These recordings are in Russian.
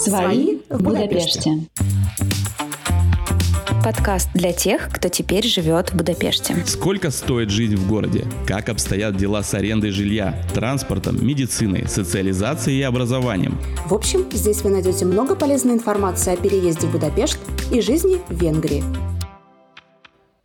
Свои в Будапеште. Подкаст для тех, кто теперь живет в Будапеште. Сколько стоит жизнь в городе? Как обстоят дела с арендой жилья, транспортом, медициной, социализацией и образованием? В общем, здесь вы найдете много полезной информации о переезде в Будапешт и жизни в Венгрии.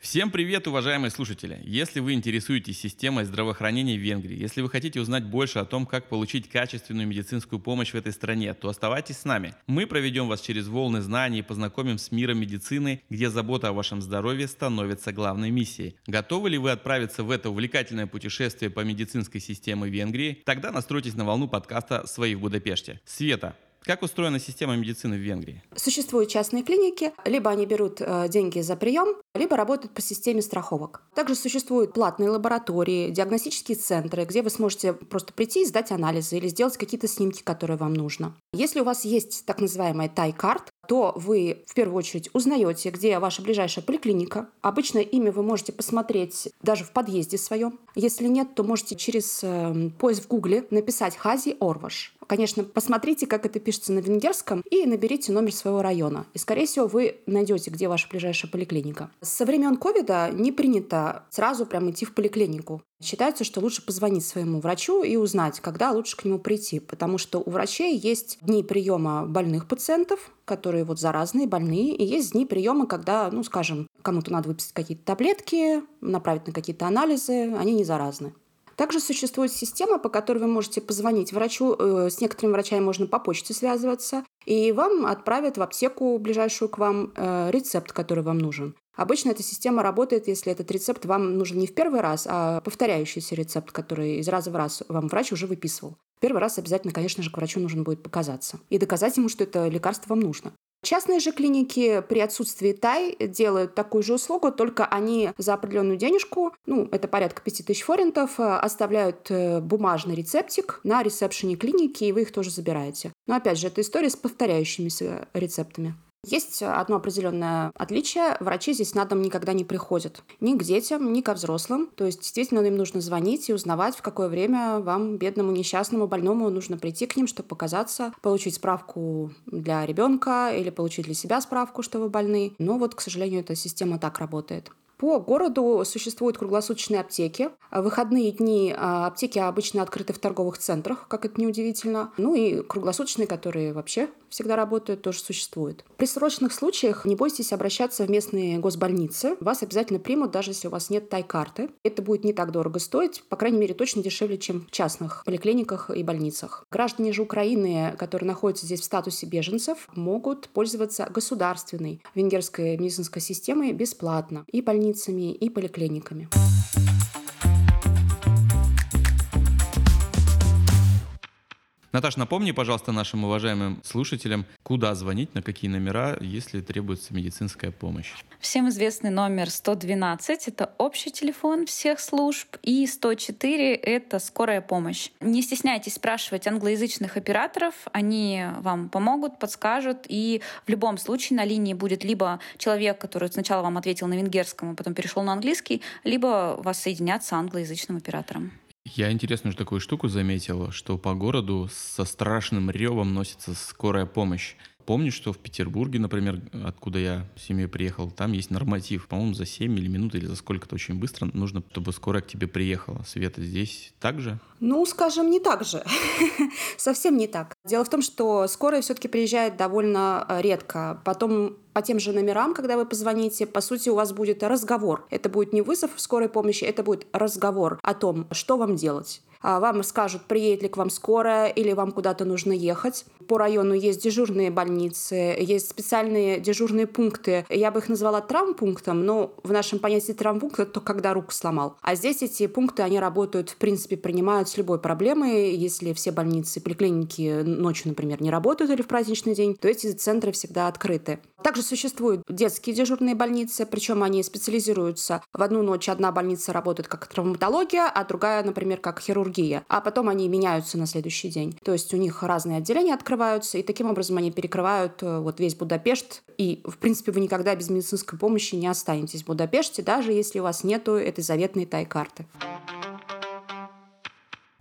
Всем привет, уважаемые слушатели! Если вы интересуетесь системой здравоохранения в Венгрии, если вы хотите узнать больше о том, как получить качественную медицинскую помощь в этой стране, то оставайтесь с нами. Мы проведем вас через волны знаний и познакомим с миром медицины, где забота о вашем здоровье становится главной миссией. Готовы ли вы отправиться в это увлекательное путешествие по медицинской системе Венгрии? Тогда настройтесь на волну подкаста «Свои в Будапеште». Света, как устроена система медицины в Венгрии? Существуют частные клиники, либо они берут э, деньги за прием, либо работают по системе страховок. Также существуют платные лаборатории, диагностические центры, где вы сможете просто прийти и сдать анализы или сделать какие-то снимки, которые вам нужно. Если у вас есть так называемая тай-карт, то вы в первую очередь узнаете, где ваша ближайшая поликлиника. Обычно имя вы можете посмотреть даже в подъезде своем. Если нет, то можете через э, поиск в Гугле написать «Хази Орваш». Конечно, посмотрите, как это пишется на венгерском, и наберите номер своего района. И, скорее всего, вы найдете, где ваша ближайшая поликлиника. Со времен ковида не принято сразу прям идти в поликлинику. Считается, что лучше позвонить своему врачу и узнать, когда лучше к нему прийти, потому что у врачей есть дни приема больных пациентов, которые вот заразные, больные, и есть дни приема, когда, ну, скажем, кому-то надо выписать какие-то таблетки, направить на какие-то анализы, они не заразны. Также существует система, по которой вы можете позвонить врачу. Э, с некоторыми врачами можно по почте связываться. И вам отправят в аптеку ближайшую к вам э, рецепт, который вам нужен. Обычно эта система работает, если этот рецепт вам нужен не в первый раз, а повторяющийся рецепт, который из раза в раз вам врач уже выписывал. Первый раз обязательно, конечно же, к врачу нужно будет показаться и доказать ему, что это лекарство вам нужно. Частные же клиники при отсутствии тай делают такую же услугу, только они за определенную денежку, ну, это порядка 5000 форинтов, э, оставляют э, бумажный рецептик на ресепшене клиники, и вы их тоже забираете. Но опять же, это история с повторяющимися рецептами. Есть одно определенное отличие. Врачи здесь на дом никогда не приходят. Ни к детям, ни ко взрослым. То есть действительно им нужно звонить и узнавать, в какое время вам, бедному, несчастному, больному, нужно прийти к ним, чтобы показаться, получить справку для ребенка или получить для себя справку, что вы больны. Но вот, к сожалению, эта система так работает. По городу существуют круглосуточные аптеки. В выходные дни а, аптеки обычно открыты в торговых центрах, как это неудивительно. Ну и круглосуточные, которые вообще всегда работают, тоже существуют. При срочных случаях не бойтесь обращаться в местные госбольницы. Вас обязательно примут, даже если у вас нет тай-карты. Это будет не так дорого стоить, по крайней мере, точно дешевле, чем в частных поликлиниках и больницах. Граждане же Украины, которые находятся здесь в статусе беженцев, могут пользоваться государственной венгерской медицинской системой бесплатно. И больницы больницами и поликлиниками. Наташа, напомни, пожалуйста, нашим уважаемым слушателям, куда звонить, на какие номера, если требуется медицинская помощь. Всем известный номер 112 — это общий телефон всех служб, и 104 — это скорая помощь. Не стесняйтесь спрашивать англоязычных операторов, они вам помогут, подскажут, и в любом случае на линии будет либо человек, который сначала вам ответил на венгерском, а потом перешел на английский, либо вас соединят с англоязычным оператором. Я интересную же такую штуку заметил, что по городу со страшным ревом носится скорая помощь. Помню, что в Петербурге, например, откуда я с семьей приехал, там есть норматив. По-моему, за 7 или минут, или за сколько-то очень быстро нужно, чтобы скорая к тебе приехала. Света, здесь так же? Ну, скажем, не так же. Совсем не так. Дело в том, что скорая все-таки приезжает довольно э, редко. Потом по тем же номерам, когда вы позвоните, по сути, у вас будет разговор. Это будет не вызов скорой помощи, это будет разговор о том, что вам делать. А вам скажут, приедет ли к вам скорая или вам куда-то нужно ехать. По району есть дежурные больницы, есть специальные дежурные пункты. Я бы их назвала травмпунктом, но в нашем понятии травмпункт это то, когда руку сломал. А здесь эти пункты, они работают, в принципе, принимают с любой проблемой. Если все больницы, поликлиники ночью, например, не работают или в праздничный день, то эти центры всегда открыты. Также существуют детские дежурные больницы, причем они специализируются. В одну ночь одна больница работает как травматология, а другая, например, как хирургия. А потом они меняются на следующий день. То есть у них разные отделения открываются, и таким образом они перекрывают э, вот весь Будапешт. И, в принципе, вы никогда без медицинской помощи не останетесь в Будапеште, даже если у вас нету этой заветной тай-карты.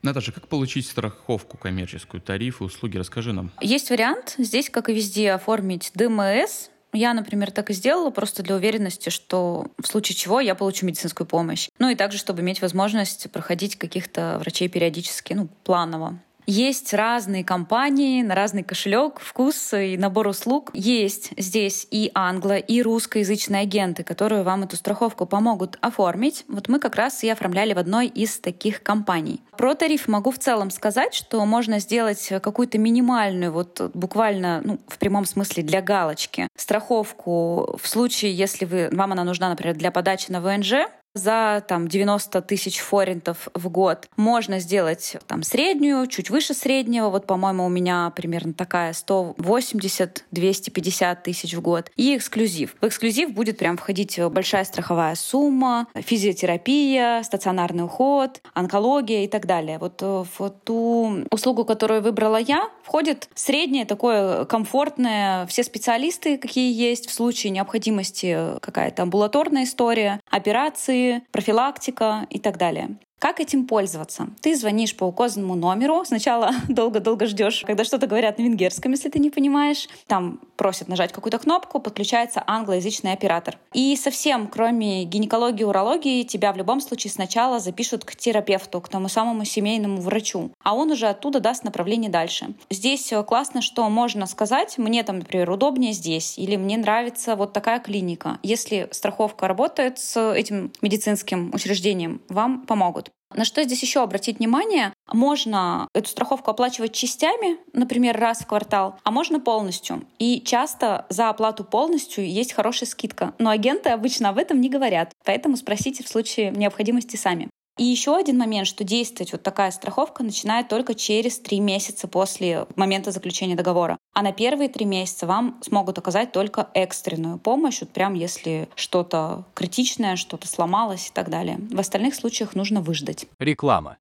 Наташа, как получить страховку коммерческую, тарифы, услуги? Расскажи нам. Есть вариант здесь, как и везде, оформить ДМС, я, например, так и сделала просто для уверенности, что в случае чего я получу медицинскую помощь. Ну и также, чтобы иметь возможность проходить каких-то врачей периодически, ну, планово. Есть разные компании на разный кошелек, вкус и набор услуг. Есть здесь и англо, и русскоязычные агенты, которые вам эту страховку помогут оформить. Вот мы как раз и оформляли в одной из таких компаний. Про тариф могу в целом сказать, что можно сделать какую-то минимальную, вот буквально ну, в прямом смысле для галочки, страховку в случае, если вы, вам она нужна, например, для подачи на ВНЖ, за там 90 тысяч форинтов в год можно сделать там среднюю, чуть выше среднего. Вот, по-моему, у меня примерно такая 180-250 тысяч в год. И эксклюзив. В эксклюзив будет прям входить большая страховая сумма, физиотерапия, стационарный уход, онкология и так далее. Вот э, в ту услугу, которую выбрала я, входит среднее такое комфортное, все специалисты, какие есть, в случае необходимости какая-то амбулаторная история, операции, профилактика и так далее. Как этим пользоваться? Ты звонишь по указанному номеру. Сначала долго-долго ждешь, когда что-то говорят на венгерском, если ты не понимаешь. Там просят нажать какую-то кнопку, подключается англоязычный оператор. И совсем, кроме гинекологии урологии, тебя в любом случае сначала запишут к терапевту, к тому самому семейному врачу. А он уже оттуда даст направление дальше. Здесь э, классно, что можно сказать, мне там, например, удобнее здесь, или мне нравится вот такая клиника. Если страховка работает с этим медицинским учреждением, вам помогут. На что здесь еще обратить внимание? Можно эту страховку оплачивать частями, например, раз в квартал, а можно полностью. И часто за оплату полностью есть хорошая скидка. Но агенты обычно об этом не говорят, поэтому спросите в случае необходимости сами. И еще один момент, что действовать вот такая страховка начинает только через три месяца после момента заключения договора. А на первые три месяца вам смогут оказать только экстренную помощь, вот прям если что-то критичное, что-то сломалось и так далее. В остальных случаях нужно выждать. Реклама.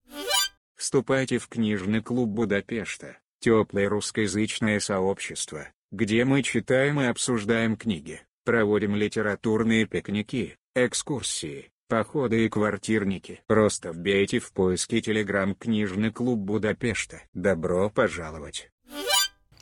Вступайте в книжный клуб Будапешта, теплое русскоязычное сообщество, где мы читаем и обсуждаем книги, проводим литературные пикники, экскурсии, походы и квартирники. Просто вбейте в поиске телеграм «Книжный клуб Будапешта». Добро пожаловать!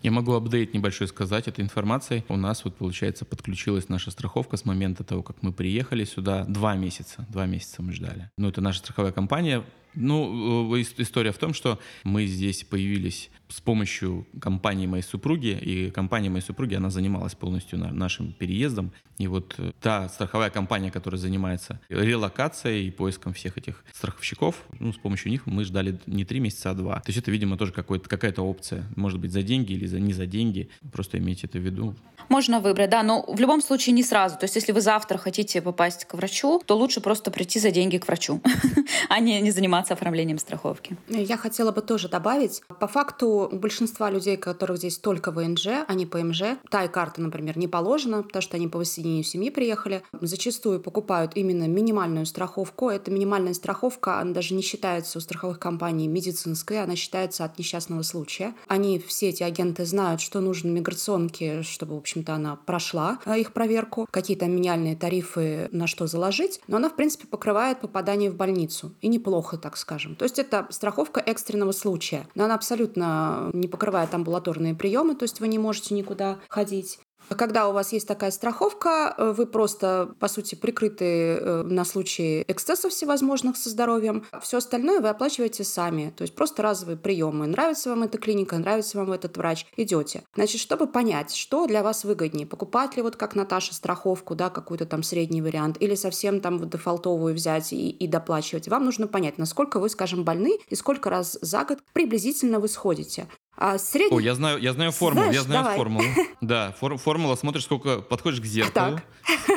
Я могу апдейт небольшой сказать этой информацией. У нас вот, получается, подключилась наша страховка с момента того, как мы приехали сюда. Два месяца. Два месяца мы ждали. Ну, это наша страховая компания. Ну, э, история в том, что мы здесь появились с помощью компании моей супруги, и компания моей супруги, она занималась полностью нашим переездом. И вот э, та страховая компания, которая занимается релокацией и поиском всех этих страховщиков, ну, с помощью них мы ждали не три месяца, а два. То есть это, видимо, тоже какая-то опция. Может быть, за деньги или за, не за деньги. Просто имейте это в виду. Можно выбрать, да, но в любом случае не сразу. То есть если вы завтра хотите попасть к врачу, то лучше просто прийти за деньги к врачу, а не, не заниматься оформлением страховки. Я хотела бы тоже добавить. По факту у большинства людей, которых здесь только ВНЖ, а не ПМЖ, та и карта, например, не положена, потому что они по воссоединению семьи приехали, зачастую покупают именно минимальную страховку. Эта минимальная страховка, она даже не считается у страховых компаний медицинской, она считается от несчастного случая. Они, все эти агенты, знают, что нужно миграционке, чтобы, в общем общем-то, она прошла э, их проверку, какие-то минимальные тарифы на что заложить, но она, в принципе, покрывает попадание в больницу. И неплохо, так скажем. То есть это страховка экстренного случая. Но она абсолютно не покрывает амбулаторные приемы, то есть вы не можете никуда ходить. Когда у вас есть такая страховка, э, вы просто, по сути, прикрыты э, на случай эксцессов всевозможных со здоровьем. Все остальное вы оплачиваете сами. То есть просто разовые приемы. Нравится вам эта клиника, нравится вам этот врач, идете. Значит, чтобы понять, что для вас выгоднее, покупать ли вот как Наташа страховку, да, какой-то там средний вариант, или совсем там вот дефолтовую взять и, и доплачивать, вам нужно понять, насколько вы, скажем, больны и сколько раз за год приблизительно вы сходите. А средний... О, я знаю, я знаю формулу, Знаешь, я знаю давай. формулу. Да, фор, формула, смотришь, сколько подходишь к зеркалу,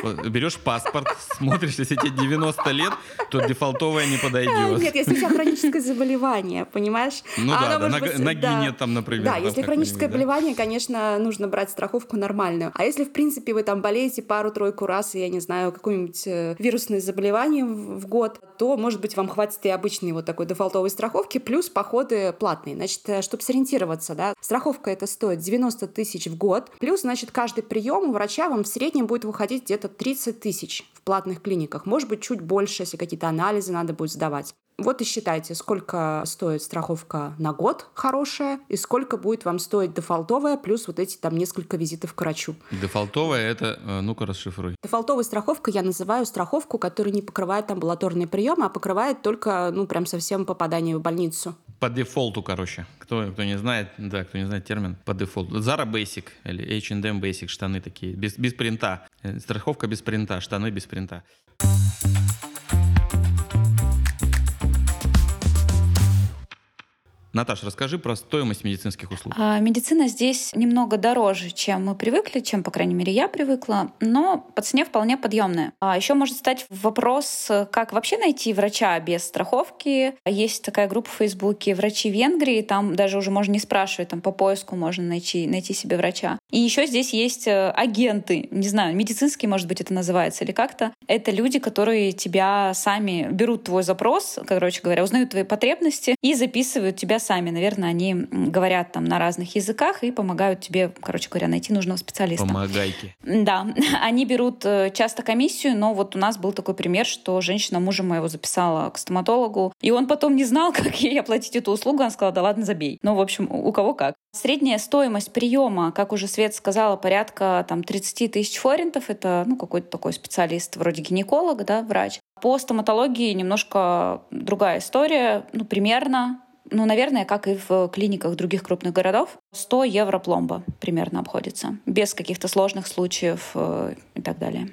так. берешь паспорт, смотришь, если тебе 90 лет, то дефолтовая не подойдет. Нет, если у тебя хроническое заболевание, понимаешь? Ну а да, да ноги да. нет там, например. Да, если хроническое заболевание, конечно, нужно брать страховку нормальную. А если, в принципе, вы там болеете пару-тройку раз, я не знаю, какое-нибудь э, вирусное заболевание в год, то, может быть, вам хватит и обычной вот такой дефолтовой страховки, плюс походы платные. Значит, э, чтобы сориентироваться ориентироваться, да. Страховка это стоит 90 тысяч в год, плюс, значит, каждый прием у врача вам в среднем будет выходить где-то 30 тысяч в платных клиниках. Может быть, чуть больше, если какие-то анализы надо будет сдавать. Вот и считайте, сколько стоит страховка на год хорошая, и сколько будет вам стоить дефолтовая, плюс вот эти там несколько визитов к врачу. Дефолтовая это, э, ну-ка расшифруй. Дефолтовой страховкой я называю страховку, которая не покрывает амбулаторные приемы, а покрывает только, ну, прям совсем попадание в больницу. По дефолту, короче. Кто, кто не знает, да, кто не знает термин, по дефолту. Zara Basic или H&M Basic, штаны такие, без, без принта. Э, страховка без принта, штаны без принта. Наташ, расскажи про стоимость медицинских услуг. А, медицина здесь немного дороже, чем мы привыкли, чем, по крайней мере, я привыкла, но по цене вполне подъемная. А еще может стать вопрос, как вообще найти врача без страховки. Есть такая группа в Фейсбуке «Врачи Венгрии», там даже уже можно не спрашивать, там по поиску можно найти, найти себе врача. И еще здесь есть э, агенты, не знаю, медицинские, может быть, это называется или как-то. Это люди, которые тебя сами берут твой запрос, короче говоря, узнают твои потребности и записывают тебя сами, наверное, они говорят там на разных языках и помогают тебе, короче говоря, найти нужного специалиста. Помогайки. Да, они берут э, часто комиссию, но вот у нас был такой пример, что женщина мужа моего записала к стоматологу, и он потом не знал, как ей оплатить эту услугу, он сказал, да ладно, забей. Ну, в общем, у кого как. Средняя стоимость приема, как уже Свет сказала, порядка там 30 тысяч форинтов. Это ну, какой-то такой специалист, вроде гинеколога, да, врач. По стоматологии немножко другая история. Ну, примерно ну, наверное, как и в клиниках других крупных городов, 100 евро пломба примерно обходится, без каких-то сложных случаев э, и так далее.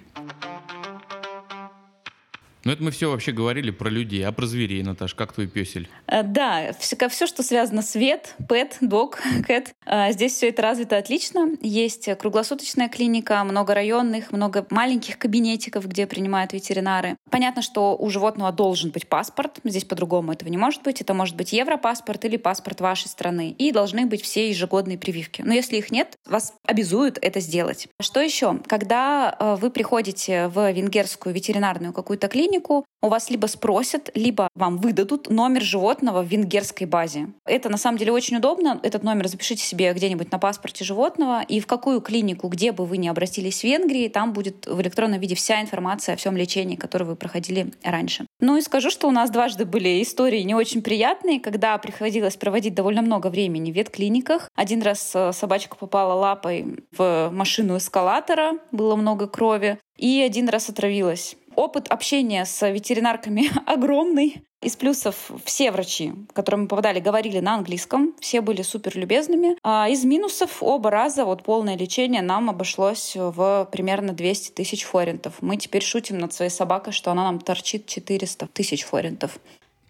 Ну, это мы все вообще говорили про людей, а про зверей, Наташ, как твой песель? Э, да, все, все что связано с вет, пэт, дог, кэт, здесь все это развито отлично. Есть круглосуточная клиника, много районных, много маленьких кабинетиков, где принимают ветеринары. Понятно, что у животного должен быть паспорт, здесь по-другому этого не может быть. Это может быть европаспорт или паспорт вашей страны. И должны быть все ежегодные прививки. Но если их нет, вас обязуют это сделать. Что еще? Когда э, вы приходите в венгерскую ветеринарную какую-то клинику, клинику, у вас либо спросят, либо вам выдадут номер животного в венгерской базе. Это на самом деле очень удобно. Этот номер запишите себе где-нибудь на паспорте животного, и в какую клинику, где бы вы ни обратились в Венгрии, там будет в электронном виде вся информация о всем лечении, которое вы проходили раньше. Ну и скажу, что у нас дважды были истории не очень приятные, когда приходилось проводить довольно много времени в ветклиниках. Один раз э, собачка попала лапой в машину эскалатора, было много крови, и один раз отравилась. Опыт общения с ветеринарками огромный. Из плюсов все врачи, которым мы попадали, говорили на английском, все были супер любезными. А из минусов оба раза вот полное лечение нам обошлось в примерно 200 тысяч форинтов. Мы теперь шутим над своей собакой, что она нам торчит 400 тысяч форинтов.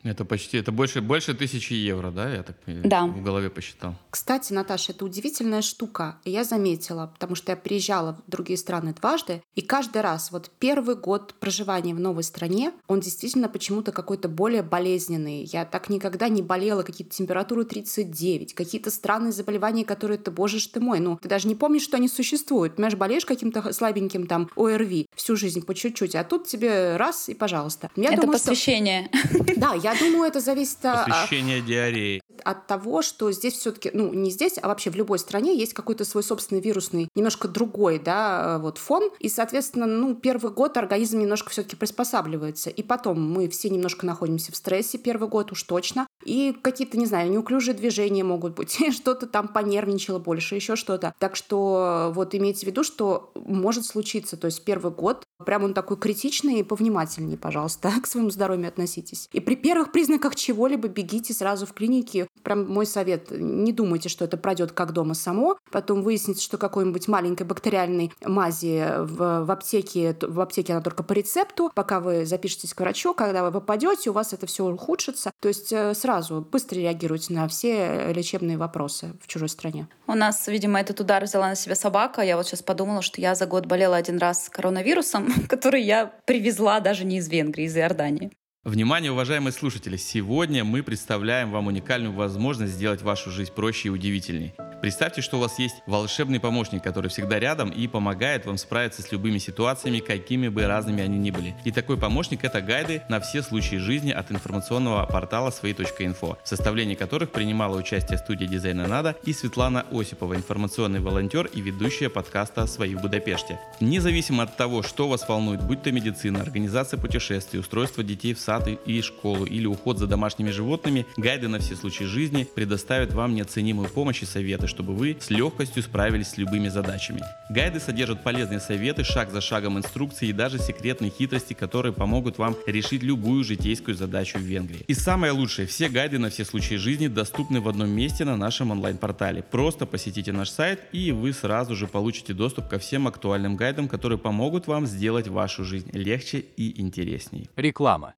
Это почти, это больше, больше тысячи евро, да, я так да. в голове посчитал. Кстати, Наташа, это удивительная штука. Я заметила, потому что я приезжала в другие страны дважды, и каждый раз, вот первый год проживания в новой стране, он действительно почему-то какой-то более болезненный. Я так никогда не болела, какие-то температуры 39, какие-то странные заболевания, которые ты, боже ж ты мой, ну, ты даже не помнишь, что они существуют. Понимаешь, болеешь каким-то слабеньким там ОРВИ всю жизнь по чуть-чуть, а тут тебе раз и пожалуйста. Я это думаю, посвящение. Что... Да, я думаю, это зависит от... Посвящение диареи. От того, что здесь все таки ну, не здесь, а вообще в любой стране есть какой-то свой собственный вирусный, немножко другой, да, вот фон. И, соответственно, ну, первый год организм немножко все таки приспосабливается. И потом мы все немножко находимся в стрессе первый год уж точно. И какие-то, не знаю, неуклюжие движения могут быть, что-то там понервничало больше, еще что-то. Так что вот имейте в виду, что может случиться. То есть первый год прям он такой критичный, и повнимательнее, пожалуйста, к своему здоровью относитесь. И при первых признаках чего-либо бегите сразу в клинике. Прям мой совет. Не думайте, что это пройдет как дома само. Потом выяснится, что какой-нибудь маленькой бактериальной мази в, в аптеке, в аптеке она только по рецепту. Пока вы запишетесь к врачу, когда вы попадете, у вас это все ухудшится. То есть э, сразу быстро реагируйте на все лечебные вопросы в чужой стране. У нас, видимо, этот удар взяла на себя собака. Я вот сейчас подумала, что я за год болела один раз коронавирусом, который я привезла даже не из Венгрии, из Иордании. Внимание, уважаемые слушатели! Сегодня мы представляем вам уникальную возможность сделать вашу жизнь проще и удивительней. Представьте, что у вас есть волшебный помощник, который всегда рядом и помогает вам справиться с любыми ситуациями, какими бы разными они ни были. И такой помощник — это гайды на все случаи жизни от информационного портала свои.инфо, в составлении которых принимала участие студия дизайна «Надо» и Светлана Осипова, информационный волонтер и ведущая подкаста «Свои в Будапеште». Независимо от того, что вас волнует, будь то медицина, организация путешествий, устройство детей в сад и школу или уход за домашними животными, гайды на все случаи жизни предоставят вам неоценимую помощь и советы, чтобы вы с легкостью справились с любыми задачами. Гайды содержат полезные советы, шаг за шагом инструкции и даже секретные хитрости, которые помогут вам решить любую житейскую задачу в Венгрии. И самое лучшее, все гайды на все случаи жизни доступны в одном месте на нашем онлайн-портале. Просто посетите наш сайт и вы сразу же получите доступ ко всем актуальным гайдам, которые помогут вам сделать вашу жизнь легче и интересней. Реклама.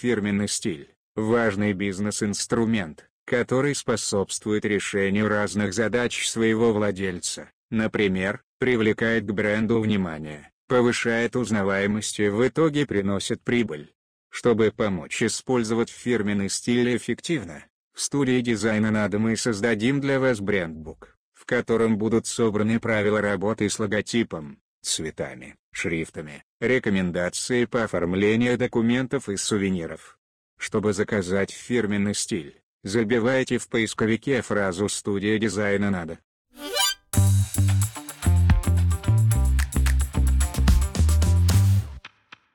Фирменный стиль – важный бизнес-инструмент, который способствует решению разных задач своего владельца. Например, привлекает к бренду внимание, повышает узнаваемость и в итоге приносит прибыль. Чтобы помочь использовать фирменный стиль эффективно, в студии дизайна надо мы создадим для вас брендбук, в котором будут собраны правила работы с логотипом, цветами, шрифтами, рекомендации по оформлению документов и сувениров. Чтобы заказать фирменный стиль, забивайте в поисковике фразу «Студия дизайна надо».